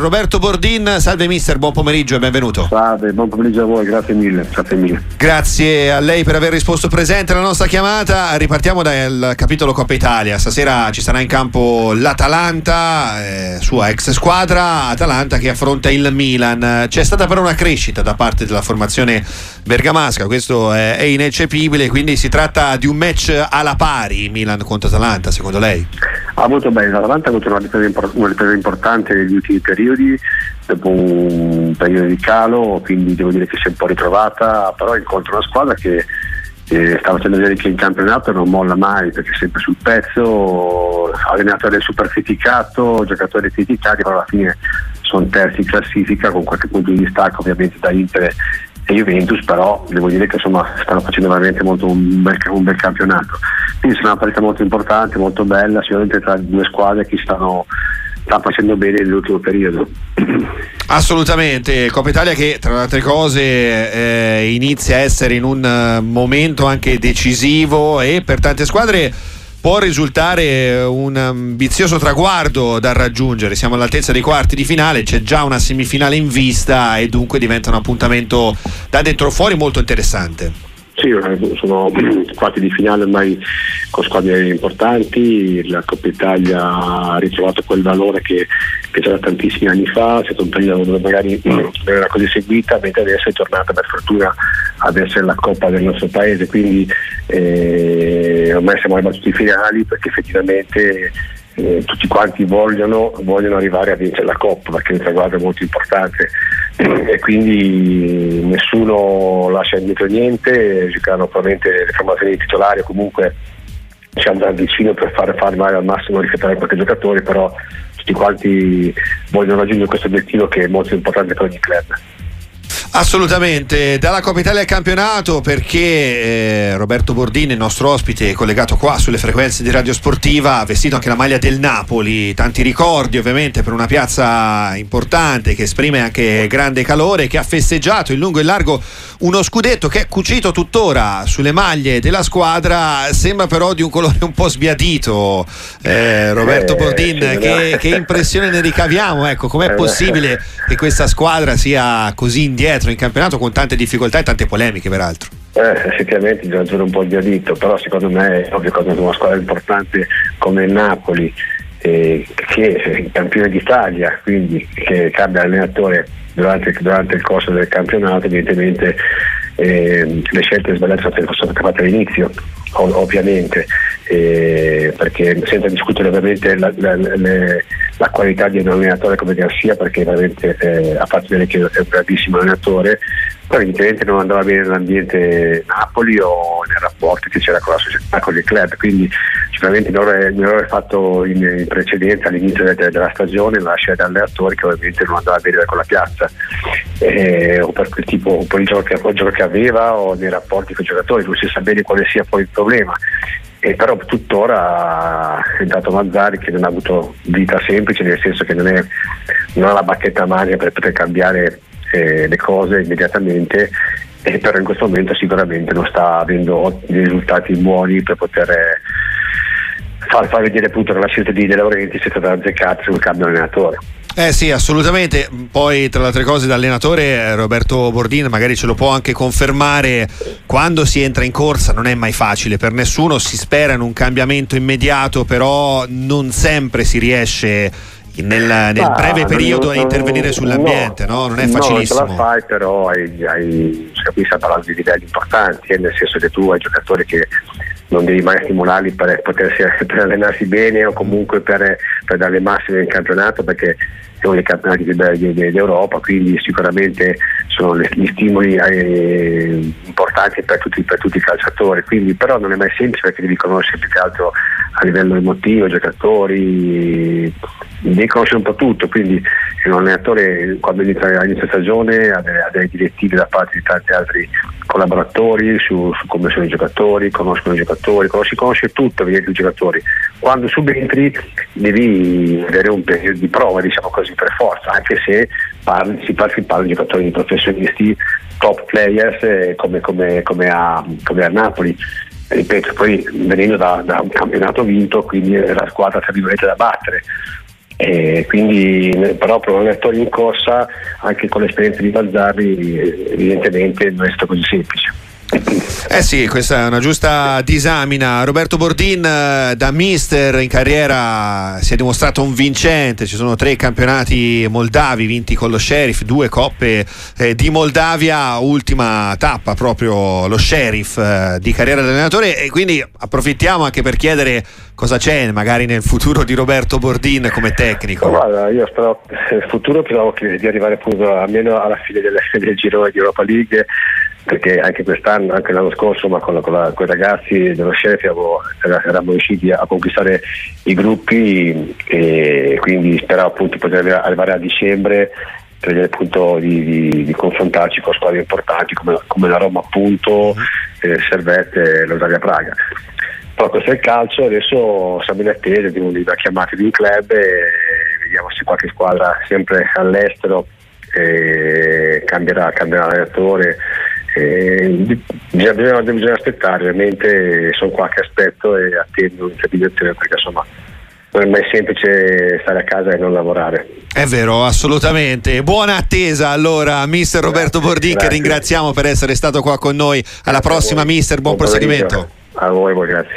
Roberto Bordin, salve mister, buon pomeriggio e benvenuto. Salve, buon pomeriggio a voi, grazie mille, grazie mille. Grazie a lei per aver risposto presente alla nostra chiamata. Ripartiamo dal capitolo Coppa Italia. Stasera ci sarà in campo l'Atalanta, eh, sua ex squadra, Atalanta che affronta il Milan. C'è stata però una crescita da parte della formazione bergamasca, questo è, è ineccepibile, quindi si tratta di un match alla pari Milan contro Atalanta, secondo lei? Ha avuto bene, l'Atalanta ha avuto una ripresa, una ripresa importante negli ultimi periodi, dopo un periodo di calo, quindi devo dire che si è un po' ritrovata, però incontra una squadra che eh, sta facendo vedere che in campionato non molla mai perché è sempre sul pezzo, allenatore super criticato, giocatori criticati, però alla fine sono terzi in classifica con qualche punto di distacco ovviamente da Inter e Juventus, però devo dire che insomma, stanno facendo veramente molto un, bel, un bel campionato. Quindi sarà una partita molto importante, molto bella, sicuramente tra due squadre che stanno, stanno facendo bene nell'ultimo periodo. Assolutamente, Coppa Italia che tra le altre cose eh, inizia a essere in un uh, momento anche decisivo e per tante squadre può risultare un ambizioso traguardo da raggiungere. Siamo all'altezza dei quarti di finale, c'è già una semifinale in vista e dunque diventa un appuntamento da dentro fuori molto interessante. Sì, sono quarti di finale ormai con squadre importanti, la Coppa Italia ha ritrovato quel valore che, che c'era tantissimi anni fa, è stato un periodo dove magari non era così seguita, mentre adesso è tornata per fortuna ad essere la Coppa del nostro paese, quindi eh, ormai siamo ai finali perché effettivamente eh, tutti quanti vogliono, vogliono, arrivare a vincere la Coppa perché il traguardo è molto importante e quindi nessuno lascia indietro niente, giocheranno probabilmente le formazioni titolari o comunque ci andrà vicino per fare fare al massimo rispettare qualche giocatore, però tutti quanti vogliono raggiungere questo obiettivo che è molto importante per ogni club. Assolutamente, dalla Coppa Italia al campionato perché eh, Roberto Bordini, il nostro ospite, collegato qua sulle frequenze di Radio Sportiva, ha vestito anche la maglia del Napoli, tanti ricordi ovviamente per una piazza importante che esprime anche grande calore, che ha festeggiato in lungo e in largo uno scudetto che è cucito tuttora sulle maglie della squadra, sembra però di un colore un po' sbiadito. Eh, Roberto eh, Bordin, che, che, impressione ne ricaviamo? Ecco, com'è possibile che questa squadra sia così indietro? Indietro in campionato con tante difficoltà e tante polemiche peraltro. Eh, effettivamente bisogna aggiungere un po' di adito, però secondo me è ovvio che una squadra importante come il Napoli, eh, che è il campione d'Italia, quindi che cambia allenatore durante, durante il corso del campionato, evidentemente eh, le scelte sbagliate sono state fatte all'inizio, ov- ovviamente, eh, perché senza discutere ovviamente la, la, le, la, qualità di un allenatore come Garcia, perché veramente eh, ha fatto vedere che è un grandissimo allenatore, però evidentemente non andava bene nell'ambiente Napoli o nei rapporti che c'era con la società, con il club, quindi sicuramente il errore fatto in, in precedenza all'inizio della, della stagione la scelta di allenatori che ovviamente non andava bene con la piazza. Eh, o per quel tipo il gioco, gioco che aveva o nei rapporti con i giocatori, non si sa bene quale sia poi il problema. E però tuttora è entrato Mazzari che non ha avuto vita semplice, nel senso che non, è, non ha la bacchetta magica per poter cambiare eh, le cose immediatamente e però in questo momento sicuramente non sta avendo dei risultati buoni per poter eh, far, far vedere appunto che la scelta di De Laurenti sia stata azzeccata sul cambio allenatore. Eh sì, assolutamente. Poi, tra le altre cose, l'allenatore eh, Roberto Bordin magari ce lo può anche confermare. Quando si entra in corsa non è mai facile per nessuno. Si spera in un cambiamento immediato, però non sempre si riesce nel, nel breve periodo a intervenire sull'ambiente, no, no? Non è facilissimo. No, ce la fai, però hai, hai, qui stiamo parlando di livelli importanti, eh, nel senso che tu hai giocatori che non devi mai stimolarli per, potersi, per allenarsi bene o comunque per, per dare le massime nel campionato perché è uno dei campionati d'Europa, quindi sicuramente sono gli stimoli eh, importanti per tutti, per tutti, i calciatori, quindi, però non è mai semplice perché devi conoscere più che altro a livello emotivo, giocatori, devi conoscere un po' tutto, quindi un allenatore quando inizia, inizia stagione ha delle, ha delle direttive da parte di tanti altri collaboratori su, su, come sono i giocatori, conoscono i giocatori, conosci, conosce tutto i giocatori. Quando subentri devi avere un periodo di prova, diciamo così, per forza, anche se parli, si, parla, si parla di giocatori di professionisti, top players eh, come, come, come, a, come a Napoli ripeto, poi venendo da, da, un campionato vinto, quindi la squadra tra virgolette da battere. E quindi però per in corsa anche con l'esperienza di Balzarri evidentemente non è stato così semplice eh sì, questa è una giusta disamina. Roberto Bordin eh, da mister in carriera si è dimostrato un vincente, ci sono tre campionati moldavi vinti con lo Sheriff, due coppe eh, di Moldavia, ultima tappa proprio lo Sheriff eh, di carriera dell'allenatore e quindi approfittiamo anche per chiedere cosa c'è magari nel futuro di Roberto Bordin come tecnico. Guarda, io spero nel futuro però di arrivare appunto almeno alla fine del, del girone di Europa League perché anche quest'anno, anche l'anno scorso, ma con, con, la, con i ragazzi dello chef eravamo riusciti a conquistare i gruppi e quindi speravo appunto di poter arrivare a dicembre per appunto di, di, di, confrontarci con squadre importanti come, come la Roma appunto, eh, Servette e l'Osaria Praga. Però questo è il calcio, adesso siamo in attesa di una chiamata di un club e vediamo se qualche squadra sempre all'estero eh, cambierà, cambierà l'allenatore eh, bisogna, bisogna, aspettare, ovviamente sono qua che aspetto e attendo un'interdizione perché insomma non è mai semplice stare a casa e non lavorare. È vero, assolutamente. Buona attesa allora, mister Roberto Bordin, che ringraziamo per essere stato qua con noi. Alla prossima, mister, buon, buon proseguimento. A voi, grazie.